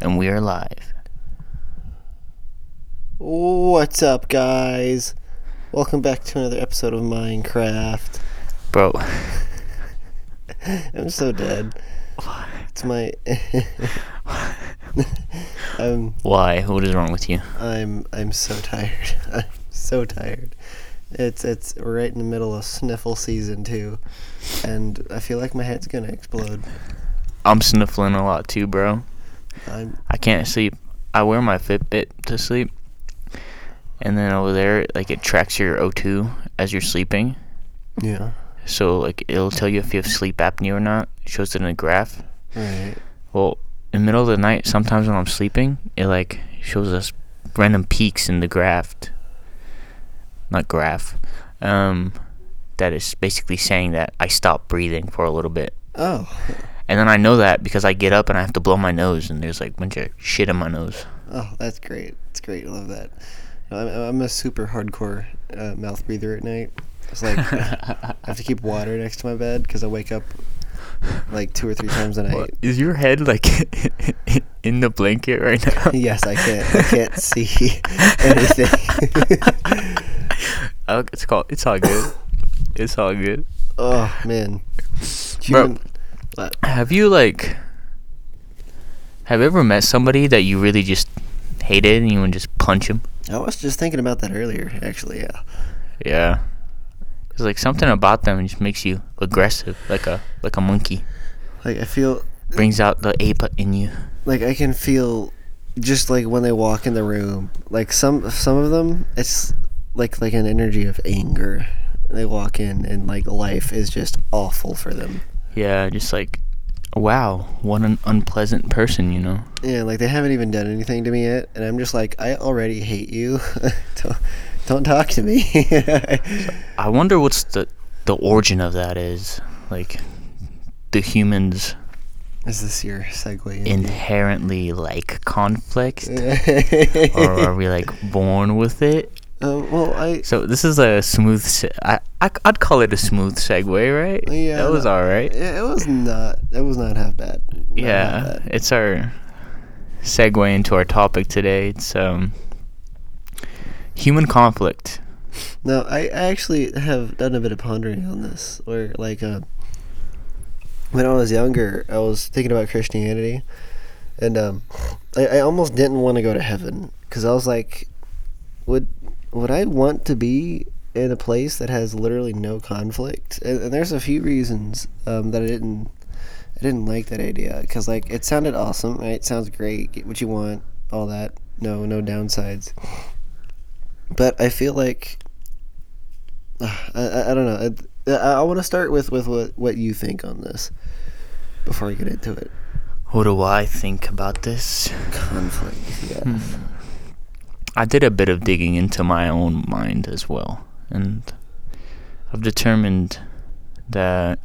And we are live. What's up, guys? Welcome back to another episode of Minecraft. Bro, I'm so dead. Why? It's my. I'm um, why? What is wrong with you? I'm I'm so tired. I'm so tired. It's it's right in the middle of sniffle season too, and I feel like my head's gonna explode. I'm sniffling a lot too, bro. I'm I can't sleep. I wear my Fitbit to sleep. And then over there, like it tracks your O2 as you're sleeping. yeah. So like it'll tell you if you have sleep apnea or not. It shows it in a graph. Right. Well, in the middle of the night, sometimes when I'm sleeping, it like shows us random peaks in the graph. Not graph. Um, that is basically saying that I stopped breathing for a little bit. Oh. And then I know that because I get up and I have to blow my nose, and there's like a bunch of shit in my nose. Oh, that's great. It's great. I love that. I'm, I'm a super hardcore uh, mouth breather at night. It's like I have to keep water next to my bed because I wake up like two or three times a night. What, is your head like in the blanket right now? Yes, I can't. I can't see anything. Oh, it's called. It's all good. It's all good. oh man, Bro. What? Have you like? Have you ever met somebody that you really just hated and you would just punch him? I was just thinking about that earlier. Actually, yeah. Yeah. It's like something about them just makes you aggressive, like a like a monkey. Like I feel Brings out the ape in you. like I can feel just like when they walk in the room. Like some some of them, it's like like an energy of anger. They walk in and like life is just awful for them. Yeah, just like, wow, what an unpleasant person, you know. Yeah, like they haven't even done anything to me yet, and I'm just like, I already hate you. don't, don't talk to me. I wonder what's the the origin of that is. Like, the humans Is this your segue? inherently like conflict, or or are we like born with it? Um, well, I So this is a smooth. Se- I, I I'd call it a smooth segue, right? Yeah, that was no, all right. it was not. It was not half bad. Not half Yeah, bad. it's our segue into our topic today. It's um human conflict. No, I, I actually have done a bit of pondering on this. Where like uh, when I was younger, I was thinking about Christianity, and um, I, I almost didn't want to go to heaven because I was like, would would I want to be in a place that has literally no conflict? And, and there's a few reasons um, that I didn't I didn't like that idea because like it sounded awesome, right? It sounds great, get what you want, all that. No, no downsides. But I feel like I, I, I don't know. I, I want to start with, with what, what you think on this before I get into it. What do I think about this? Conflict, yeah. I did a bit of digging into my own mind as well, and I've determined that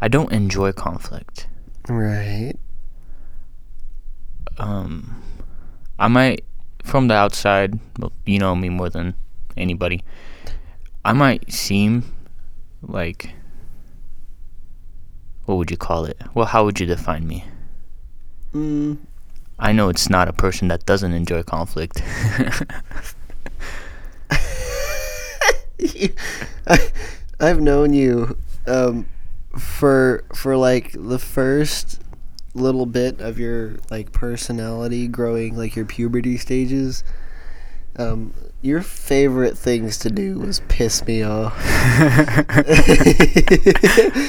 I don't enjoy conflict. Right. um I might from the outside, well, you know me more than anybody. I might seem like what would you call it? Well, how would you define me? Mm, I know it's not a person that doesn't enjoy conflict. I, I've known you um, for for like the first little bit of your like personality growing, like your puberty stages. Um, your favorite things to do was piss me off.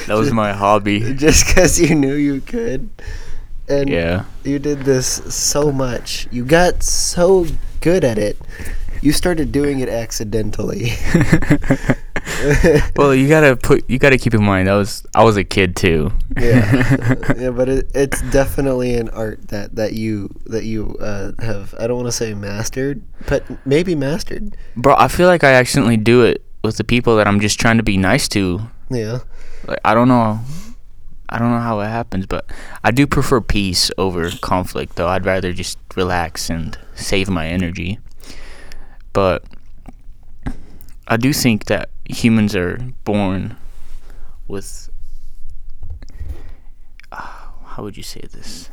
that was my hobby. just because you knew you could. And Yeah. you did this so much. You got so good at it. You started doing it accidentally. well, you gotta put you gotta keep in mind I was I was a kid too. yeah, yeah, but it, it's definitely an art that that you that you uh, have. I don't want to say mastered, but maybe mastered. Bro, I feel like I accidentally do it with the people that I'm just trying to be nice to. Yeah, Like I don't know I don't know how it happens, but I do prefer peace over conflict though. I'd rather just relax and save my energy. But I do think that humans are born with uh, how would you say this?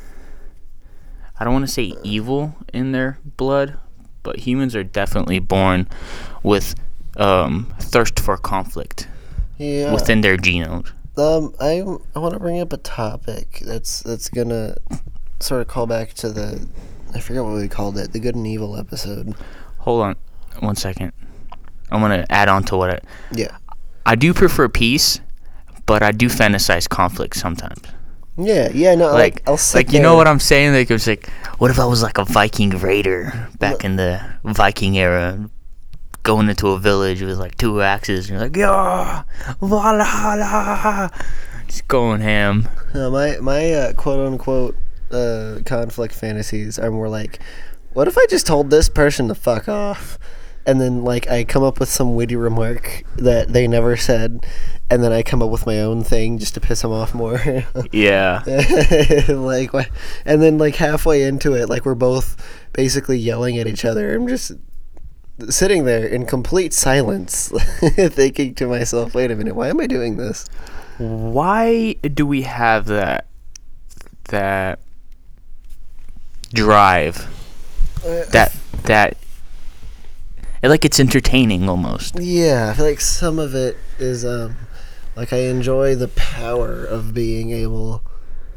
I don't want to say evil in their blood, but humans are definitely born with um, thirst for conflict Yeah. within their genomes. Um, I I want to bring up a topic that's that's gonna sort of call back to the I forget what we called it, the good and evil episode. Hold on one second. I'm gonna add on to what I Yeah. I do prefer peace, but I do fantasize conflict sometimes. Yeah, yeah, no, like, Like, I'll like you know what I'm saying? Like it's like, what if I was like a Viking raider back in the Viking era, going into a village with like two axes, and you're like, yeah, Valhalla, just going ham. No, my my uh, quote unquote uh, conflict fantasies are more like, what if I just told this person to fuck off, and then like I come up with some witty remark that they never said, and then I come up with my own thing just to piss them off more. Yeah, like, and then like halfway into it, like we're both basically yelling at each other. I'm just sitting there in complete silence, thinking to myself, "Wait a minute, why am I doing this?" why do we have that that drive? That that. Like it's entertaining almost. Yeah, I feel like some of it is um like I enjoy the power of being able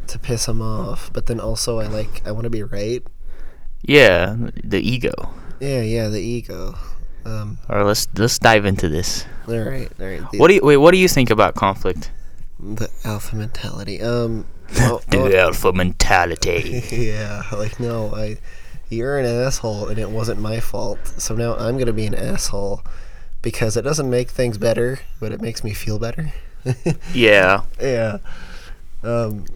to piss them off, but then also I like I want to be right. Yeah, the ego. Yeah, yeah, the ego. Um, Or let's let's dive into this. all right, all right. The, What do you wait? What do you think about conflict? the alpha mentality? Um, well, well, The alpha mentality. yeah, like no, I, you're an asshole, and it wasn't my fault. So now I'm gonna be an asshole because it doesn't make things better, but it makes me feel better. yeah. yeah. Um,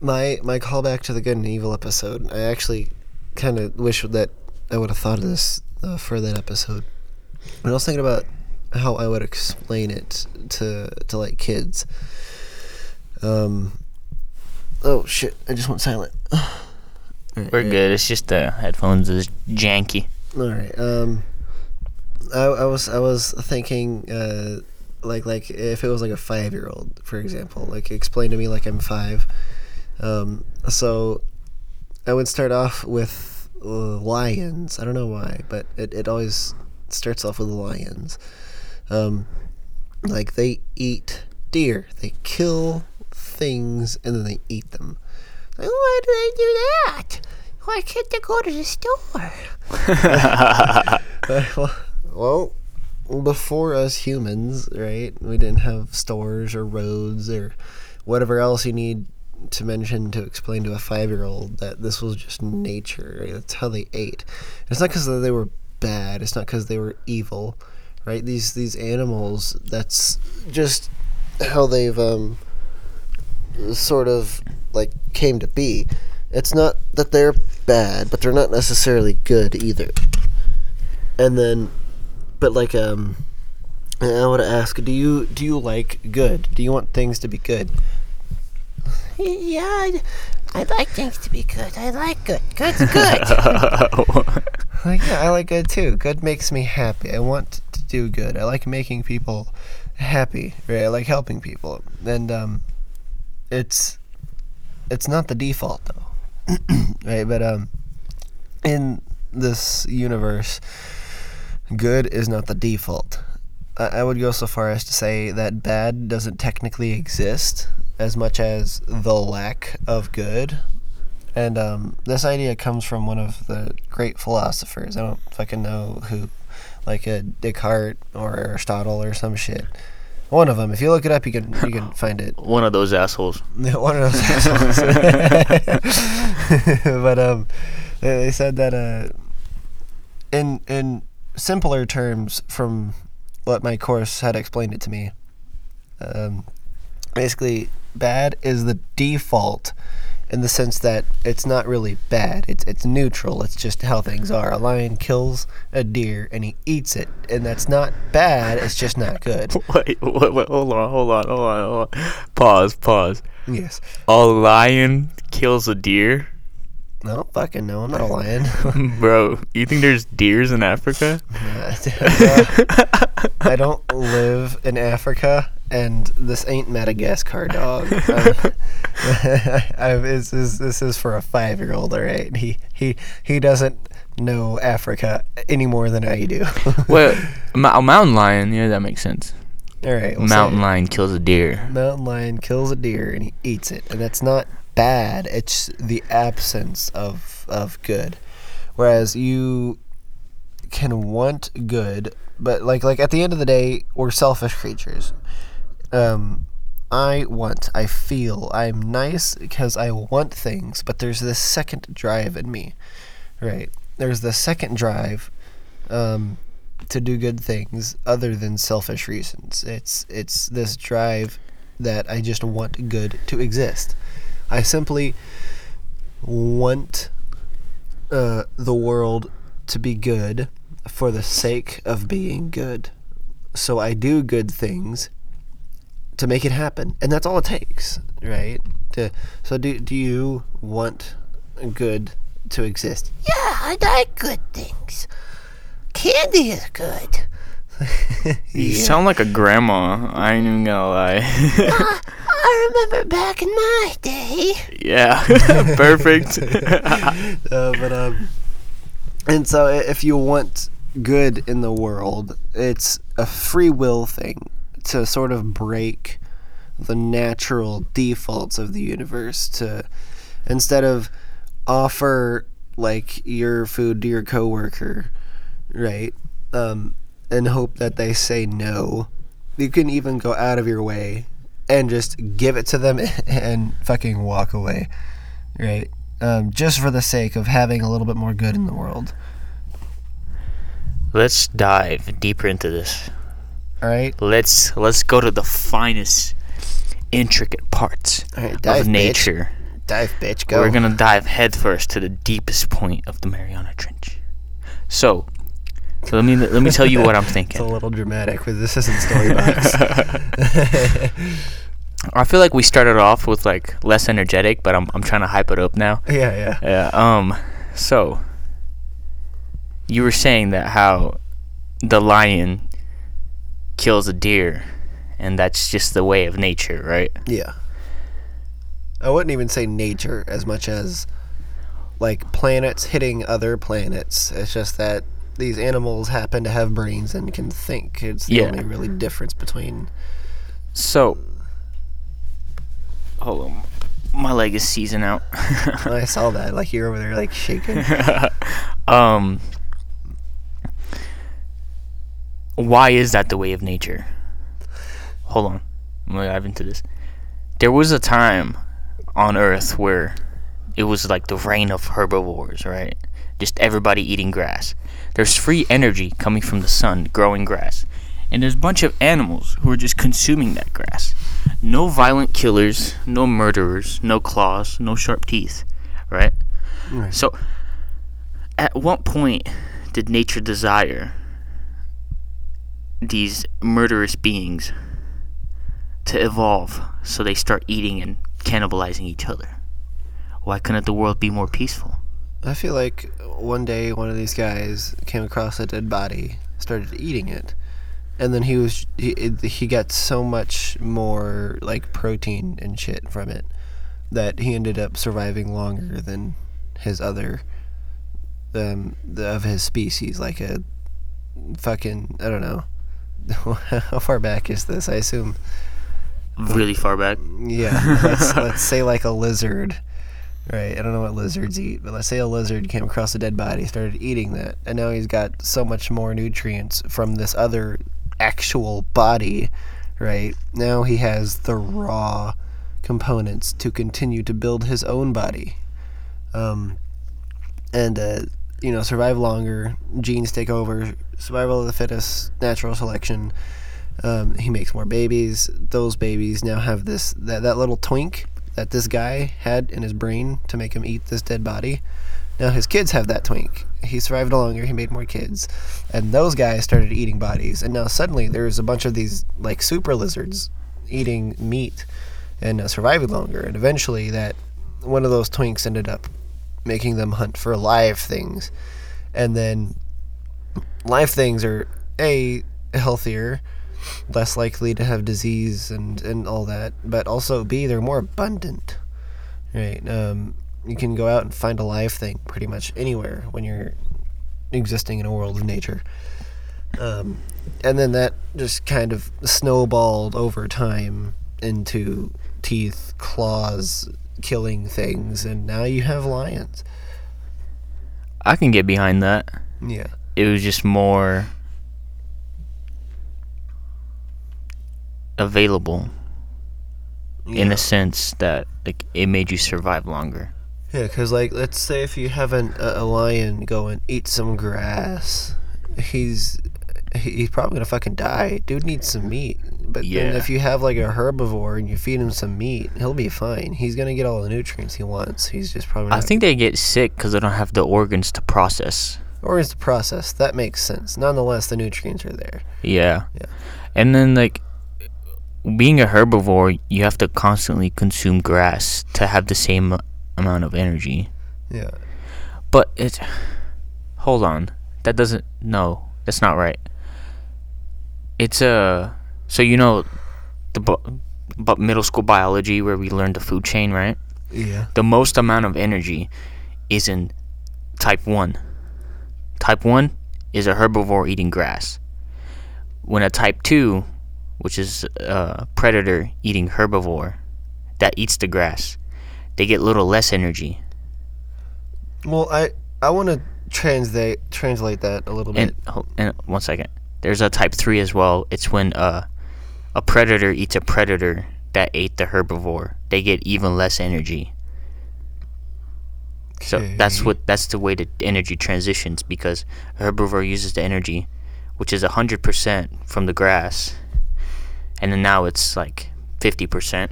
my my callback to the good and evil episode. I actually kind of wish that I would have thought of this uh, for that episode. But I was thinking about how I would explain it to to like kids. Um. Oh shit! I just went silent. Alright, We're alright. good. It's just the headphones is janky. All right. Um, I, I was I was thinking, uh, like like if it was like a five year old, for example, like explain to me like I'm five. Um, so I would start off with lions. I don't know why, but it, it always starts off with lions. Um, like they eat deer. They kill things and then they eat them. Like, why do they do that? Why can't they go to the store? well, well, before us humans, right? We didn't have stores or roads or whatever else you need to mention to explain to a five-year-old that this was just nature. Right? That's how they ate. It's not because they were bad. It's not because they were evil, right? These these animals. That's just how they've um sort of like came to be. It's not that they're bad, but they're not necessarily good either. And then, but like um, I would ask, do you do you like good? Do you want things to be good? Yeah, I, I like things to be good. I like good. Good's good. like yeah, I like good too. Good makes me happy. I want to do good. I like making people happy. Right? I like helping people, and um, it's it's not the default though, right? But um, in this universe, good is not the default. I, I would go so far as to say that bad doesn't technically exist as much as the lack of good. And um, this idea comes from one of the great philosophers. I don't fucking know who, like a Descartes or Aristotle or some shit. One of them. If you look it up, you can you can find it. One of those assholes. One of those assholes. but um, they they said that uh, in in simpler terms, from what my course had explained it to me, um, basically, bad is the default in the sense that it's not really bad. It's it's neutral. It's just how things are. A lion kills a deer and he eats it, and that's not bad. It's just not good. Wait, wait, wait, hold on, hold on, hold on, hold on. Pause, pause. Yes. A lion kills a deer? No, fucking no. I'm not a lion. Bro, you think there's deers in Africa? I don't live in Africa, and this ain't Madagascar dog. Um, I, this, is, this is for a five year old, all right? He, he, he doesn't know Africa any more than I do. well, a mountain lion, yeah, that makes sense. All right. We'll mountain lion kills a deer. Mountain lion kills a deer and he eats it, and that's not bad. It's the absence of of good. Whereas you can want good, but like like at the end of the day, we're selfish creatures. Um, I want, I feel, I'm nice because I want things, but there's this second drive in me, right? There's the second drive, um, to do good things other than selfish reasons. It's it's this drive that I just want good to exist. I simply want uh, the world to be good for the sake of being good. So I do good things to make it happen, and that's all it takes, right? To so do do you want good to exist? Yeah, I like good things. Candy is good. You sound like a grandma. I ain't even gonna lie. uh, I remember back in my day. Yeah, perfect. uh, but um, and so if you want good in the world, it's a free will thing to sort of break the natural defaults of the universe to instead of offer like your food to your coworker, right? Um, and hope that they say no. You can even go out of your way and just give it to them and fucking walk away, right? Um, just for the sake of having a little bit more good in the world. Let's dive deeper into this. All right. Let's let's go to the finest, intricate parts right, dive, of nature. Bitch. Dive, bitch. Go. We're gonna dive headfirst to the deepest point of the Mariana Trench. So, so let me let me tell you what I'm thinking. it's a little dramatic, but this isn't Storybox. I feel like we started off with like less energetic, but I'm I'm trying to hype it up now. Yeah, yeah. Yeah. Um. So you were saying that how the lion kills a deer, and that's just the way of nature, right? Yeah. I wouldn't even say nature as much as like planets hitting other planets. It's just that these animals happen to have brains and can think. It's the Yeah. only really difference between. So, hold on, my leg is seizing out. I saw that. Like you're over there, like shaking. um, why is that the way of nature? Hold on, I'm gonna dive into this. There was a time on Earth where it was like the reign of herbivores, right? Just everybody eating grass. There's free energy coming from the sun growing grass. And there's a bunch of animals who are just consuming that grass. No violent killers, no murderers, no claws, no sharp teeth, right? Right. So, at what point did nature desire these murderous beings to evolve so they start eating and cannibalizing each other? Why couldn't the world be more peaceful? I feel like one day one of these guys came across a dead body, started eating it, and then he was he he got so much more like protein and shit from it that he ended up surviving longer than his other um the, of his species, like a fucking I don't know. How far back is this? I assume Really far back. yeah, let's, let's say like a lizard, right? I don't know what lizards eat, but let's say a lizard came across a dead body, started eating that, and now he's got so much more nutrients from this other actual body, right? Now he has the raw components to continue to build his own body, um, and uh, you know, survive longer. Genes take over. Survival of the fittest, natural selection. Um, he makes more babies. Those babies now have this that, that little twink that this guy had in his brain to make him eat this dead body. Now his kids have that twink. He survived longer. He made more kids, and those guys started eating bodies. And now suddenly there's a bunch of these like super lizards eating meat and uh, surviving longer. And eventually, that one of those twinks ended up making them hunt for live things, and then live things are a healthier less likely to have disease and and all that. But also B, they're more abundant. Right. Um, you can go out and find a live thing pretty much anywhere when you're existing in a world of nature. Um, and then that just kind of snowballed over time into teeth, claws, killing things, and now you have lions. I can get behind that. Yeah. It was just more available in Yeah. a sense that like it made you survive longer. Yeah, because, like, let's say if you have an, a, a lion go and eat some grass, he's he's probably gonna fucking die. Dude needs some meat. But then if you have like a herbivore and you feed him some meat, he'll be fine. He's gonna get all the nutrients he wants. He's just probably I think they get sick because they don't have the organs to process. Organs to process that makes sense. Nonetheless, the nutrients are there. Yeah. Yeah. And then like being a herbivore, you have to constantly consume grass to have the same amount of energy. Yeah. But it hold on. That doesn't no, that's not right. It's a so you know the bu- bu- middle school biology where we learned the food chain, right? Yeah. the most amount of energy is in type 1. Type 1 is a herbivore eating grass. When a type 2, which is a predator eating herbivore that eats the grass, they get a little less energy. Well, I I want to translate translate that a little bit. And, and one second. There's a type 3 as well. It's when uh, a predator eats a predator that ate the herbivore. They get even less energy. So that's what that's the way the energy transitions because a herbivore uses the energy, which is hundred percent from the grass, and then now it's like fifty percent,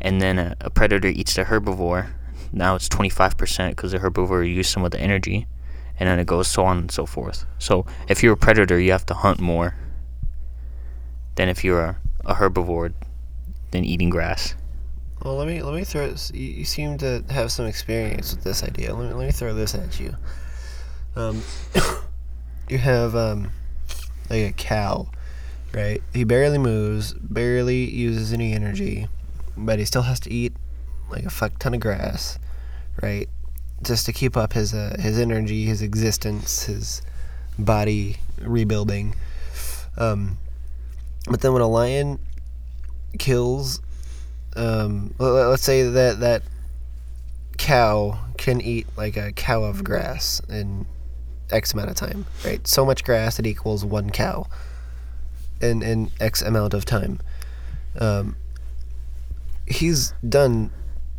and then a, a predator eats the herbivore, now it's twenty five percent because the herbivore used some of the energy, and then it goes so on and so forth. So if you're a predator, you have to hunt more than if you're a, a herbivore than eating grass. Well, let me let me throw. this- You, seem to have some experience with this idea. Let me let me throw this at you. Um, you have um, like a cow, right? He barely moves, barely uses any energy, but he still has to eat like a fuck ton of grass, right? Just to keep up his uh, his energy, his existence, his body rebuilding. Um, but then when a lion kills um, let's say that that cow can eat like a cow of grass in X amount of time, right? So much grass it equals one cow in in X amount of time. Um, he's done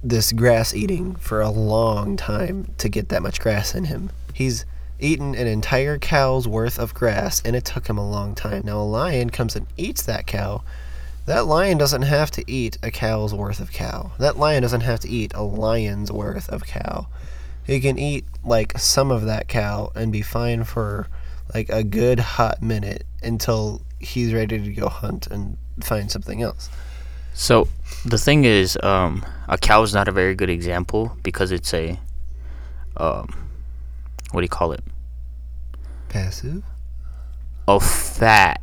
this grass eating for a long time to get that much grass in him. He's eaten an entire cow's worth of grass, and it took him a long time. Now a lion comes and eats that cow. That lion doesn't have to eat a cow's worth of cow. That lion doesn't have to eat a lion's worth of cow. He can eat like some of that cow and be fine for like a good hot minute until he's ready to go hunt and find something else. So the thing is, um, a cow is not a very good example because it's a, um, what do you call it? Passive? A fat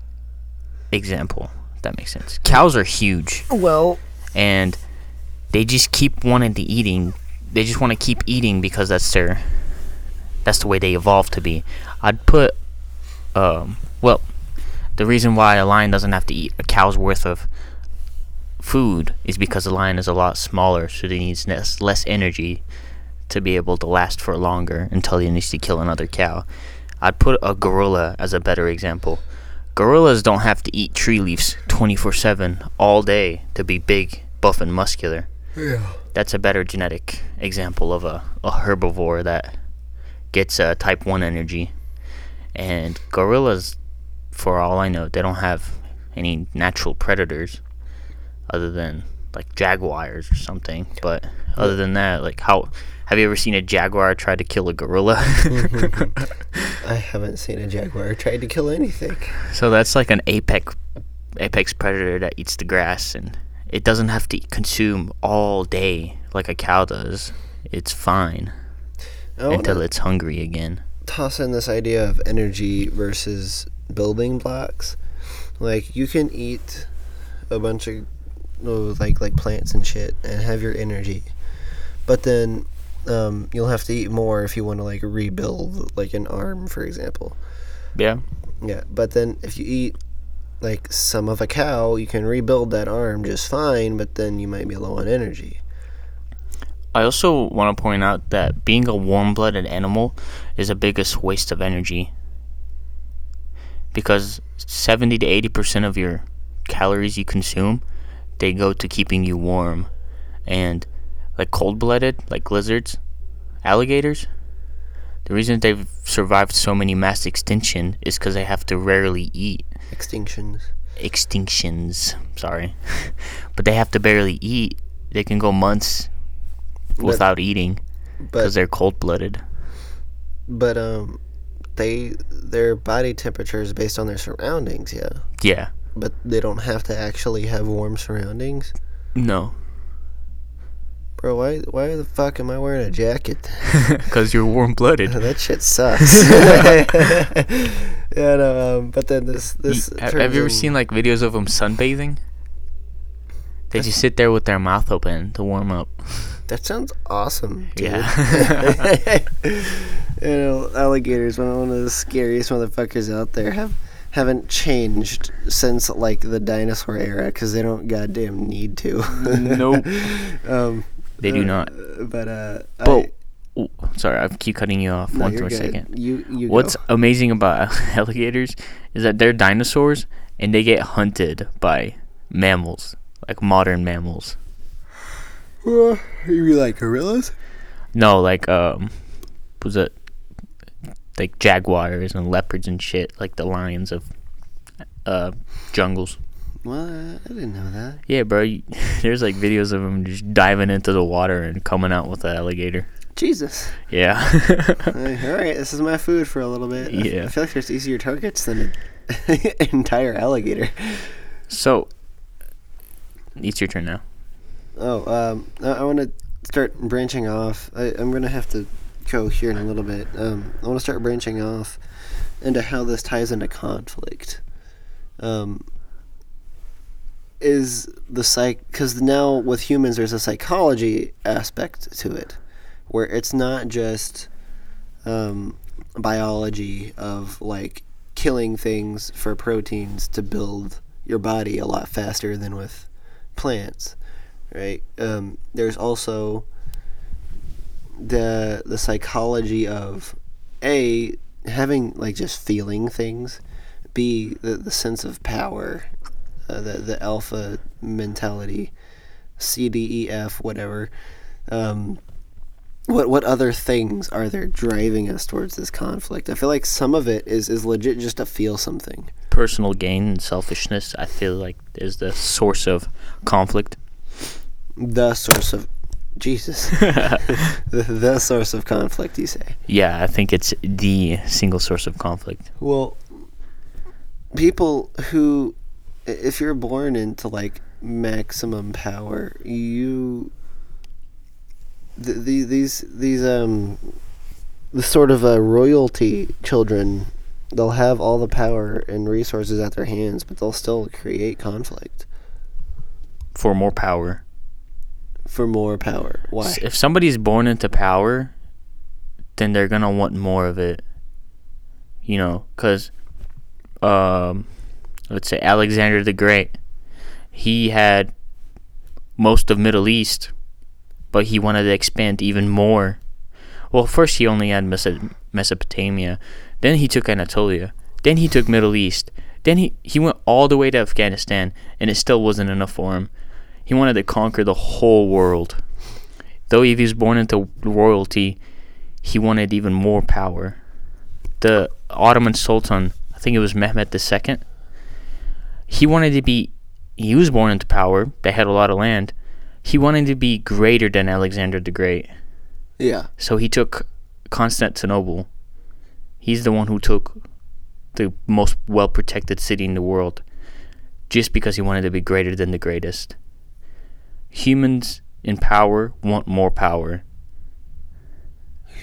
example. If that makes sense. Cows are huge Well, and they just keep wanting to eating. They just want to keep eating because that's their, that's the way they evolved to be. I'd put, um, well, the reason why a lion doesn't have to eat a cow's worth of food is because the lion is a lot smaller, so they needs less, less energy to be able to last for longer until he needs to kill another cow. I'd put a gorilla as a better example. Gorillas don't have to eat tree leaves 24 7 all day to be big, buff, and muscular. yeah. That's a better genetic example of a, a herbivore that gets uh, type 1 energy. And gorillas, for all I know, they don't have any natural predators other than like jaguars or something. But other than that, like how have you ever seen a jaguar try to kill a gorilla? I haven't seen a jaguar try to kill anything. so that's like an apex apex predator that eats the grass and it doesn't have to consume all day like a cow does. It's fine until it's hungry again. toss in this idea of energy versus building blocks. Like you can eat a bunch of oh, like like plants and shit and have your energy, but then um, you'll have to eat more if you want to like rebuild like an arm, for example. Yeah. Yeah, but then if you eat like some of a cow, you can rebuild that arm just fine, but then you might be low on energy. I also want to point out that being a warm blooded animal is the biggest waste of energy. Because 70 to 80% of your calories you consume, they go to keeping you warm. And like cold blooded, like lizards, alligators, the reason they've survived so many mass extinction is because they have to rarely eat. Extinctions. Extinctions, sorry. but they have to barely eat. They can go months But- without eating because they're cold blooded. but um, they their body temperature is based on their surroundings. Yeah, Yeah. but they don't have to actually have warm surroundings. No. Bro, why why the fuck am I wearing a jacket? Because you're warm blooded. that shit sucks. yeah, no, um, but then this this. have, have you ever seen like videos of them sunbathing? They just sit there with their mouth open to warm up. That sounds awesome, dude. Yeah. you know, alligators, one one of the scariest motherfuckers out there, have haven't changed since like the dinosaur era because they don't goddamn need to. Nope. um, They do uh, not. But uh, But Ooh, sorry, I keep cutting you off. I, no, One more second. You you What's go. amazing about alligators is that they're dinosaurs and they get hunted by mammals, like modern mammals. Uh, you like gorillas? No, like um, was it like jaguars and leopards and shit, like the lions of uh jungles. What? I didn't know that. Yeah, bro. You, there's like videos of him just diving into the water and coming out with an alligator. Jesus. Yeah. All right, this is my food for a little bit. Yeah. I feel like there's easier targets than an entire alligator. so, it's your turn now. Oh, um, I, I want to start branching off. I, I'm going to have to go here in a little bit. Um, I want to start branching off into how this ties into conflict. Um, is the psych because now with humans there's a psychology aspect to it, where it's not just um, biology of like killing things for proteins to build your body a lot faster than with plants right? Um, there's also the the psychology of a having like just feeling things, b the, the sense of power, uh, the the alpha mentality, C D E F whatever. Um, what what other things are there driving us towards this conflict? I feel like some of it is is legit just to feel something. Personal gain and selfishness, I feel like, is the source of conflict. The source of Jesus, the, the source of conflict. You say? Yeah, I think it's the single source of conflict. Well, people who, if you're born into like maximum power, you, th- the, these these um, the sort of uh, royalty children, they'll have all the power and resources at their hands, but they'll still create conflict For more power. for more power. Why? If somebody's born into power, then they're gonna want more of it. You know, because, um, let's say Alexander the Great, he had most of Middle East, but he wanted to expand even more. Well, first he only had Meso- Mesopotamia, then he took Anatolia, then he took Middle East, then he he went all the way to Afghanistan, and it still wasn't enough for him. He wanted to conquer the whole world. Though he was born into royalty, he wanted even more power. The Ottoman Sultan, I think it was Mehmet II, he wanted to be, he was born into power, they had a lot of land. He wanted to be greater than Alexander the Great. yeah. So he took Constantinople. He's the one who took the most well protected city in the world just because he wanted to be greater than the greatest. Humans in power want more power.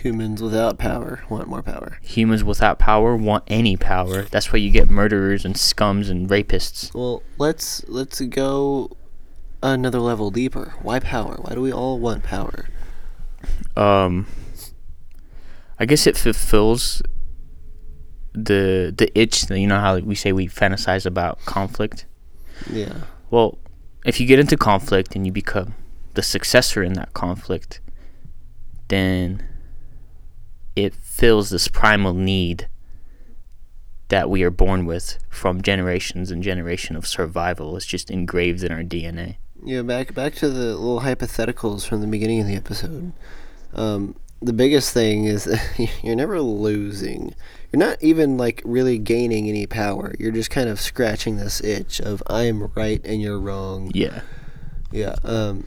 Humans without power want more power. Humans without power want any power. That's why you get murderers and scums and rapists. Well, let's let's go another level deeper. Why power? Why do we all want power? Um, I guess it fulfills the the itch. that- You know how we say we fantasize about conflict. Yeah. Well, if you get into conflict and you become the successor in that conflict, then it fills this primal need that we are born with from generations and generation of survival. It's just engraved in our DNA. Yeah, back back to the little hypotheticals from the beginning of the episode. Um, the biggest thing is that you're never losing. You're not even like really gaining any power. You're just kind of scratching this itch of I'm right and you're wrong. Yeah. Yeah. Um,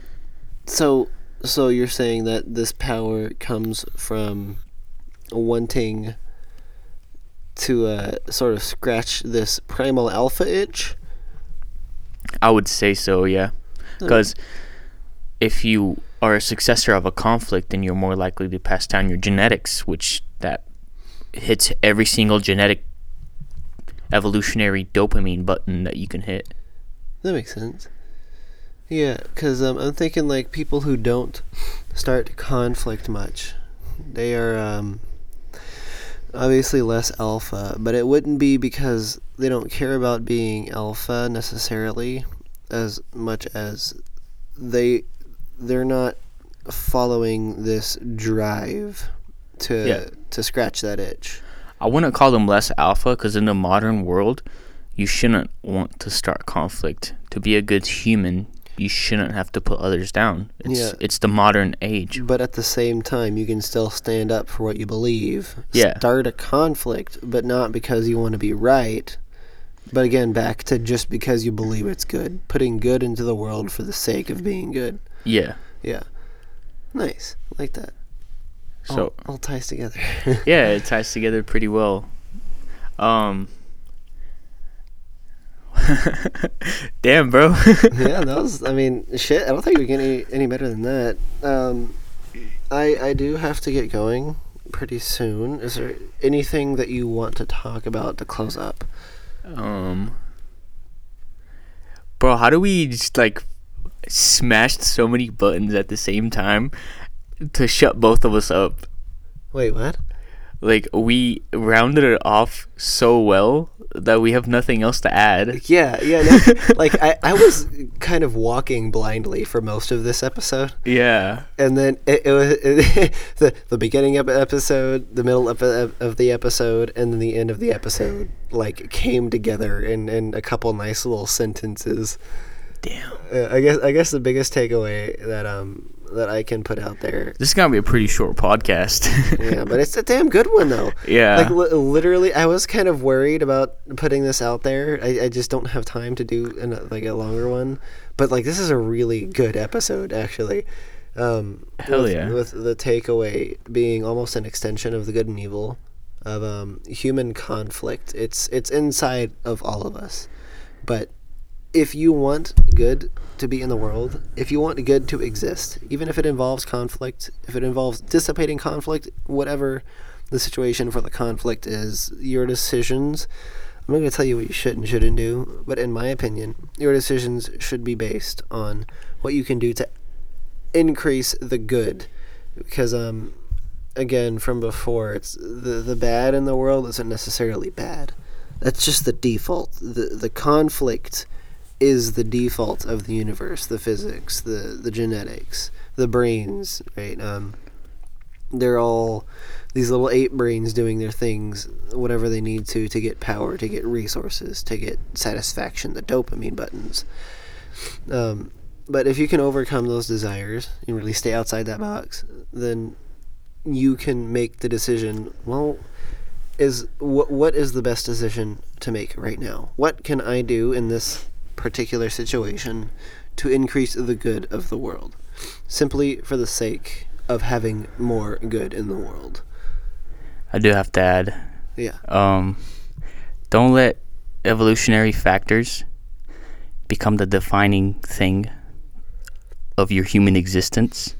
so so you're saying that this power comes from wanting to uh, sort of scratch this primal alpha itch. I would say so, yeah. Because if you are a successor of a conflict, then you're more likely to pass down your genetics, which that hits every single genetic evolutionary dopamine button that you can hit. That makes sense. Yeah, because um, I'm thinking like people who don't start conflict much, they are um, obviously less alpha, but it wouldn't be because they don't care about being alpha necessarily as much as they they're not following this drive to Yeah. to scratch that itch. I wouldn't call them less alpha because in the modern world, you shouldn't want to start conflict. To be a good human, you shouldn't have to put others down. It's Yeah. it's the modern age. But at the same time, you can still stand up for what you believe. Yeah. Start a conflict, but not because you want to be right. But again, back to just because you believe it's good. Putting good into the world for the sake of being good. Yeah. Yeah. Nice. Like that. So all, all ties together. yeah, it ties together pretty well. Um. Damn, bro. yeah, that was. I mean, shit. I don't think we get any any better than that. Um, I I do have to get going pretty soon. Is there anything that you want to talk about to close up? um. Bro, how do we just like smashed so many buttons at the same time to shut both of us up? Wait, what? Like we rounded it off so well that we have nothing else to add. Yeah, yeah. No, like I, I was kind of walking blindly for most of this episode, Yeah. and then it, it was the the beginning of the episode, the middle of, of the episode, and then the end of the episode like came together in, in a couple nice little sentences. Damn. Uh, I guess I guess the biggest takeaway that um that I can put out there. This is gonna be a pretty short podcast. Yeah, but it's a damn good one though. Yeah. Like li- literally, I was kind of worried about putting this out there. I, I just don't have time to do an, like a longer one. But like, this is a really good episode, actually. Um, Hell with, yeah. With the takeaway being almost an extension of the good and evil of um, human conflict. It's it's inside of all of us. But if you want good to be in the world, if you want good to exist, even if it involves conflict, if it involves dissipating conflict, whatever the situation for the conflict is, your decisions. I'm not going to tell you what you should and shouldn't do, but in my opinion, your decisions should be based on what you can do to increase the good. Because, um, again, from before, it's the the bad in the world isn't necessarily bad. That's just the default. The the conflict is the default of the universe, the physics, the the genetics, the brains, right? Um, they're all these little ape brains doing their things, whatever they need to to get power, to get resources, to get satisfaction, the dopamine buttons. Um, but if you can overcome those desires and really stay outside that box, then you can make the decision. Well, is what what is the best decision to make right now? What can I do in this particular situation to increase the good of the world, simply for the sake of having more good in the world? I do have to add. Yeah. Um, don't let evolutionary factors become the defining thing of your human existence,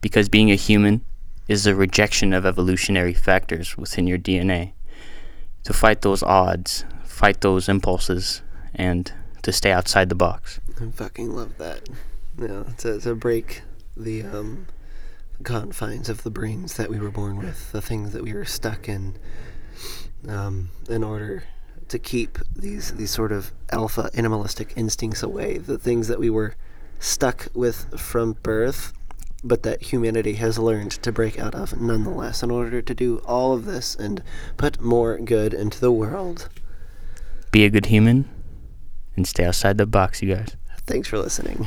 because being a human is a rejection of evolutionary factors within your DNA. To fight those odds, fight those impulses, and to stay outside the box. I fucking love that. Yeah, to to break the um, confines of the brains that we were born with, the things that we were stuck in, um, in order to keep these these sort of alpha animalistic instincts away, the things that we were stuck with from birth, but that humanity has learned to break out of nonetheless, in order to do all of this and put more good into the world. Be a good human and stay outside the box, you guys. Thanks for listening.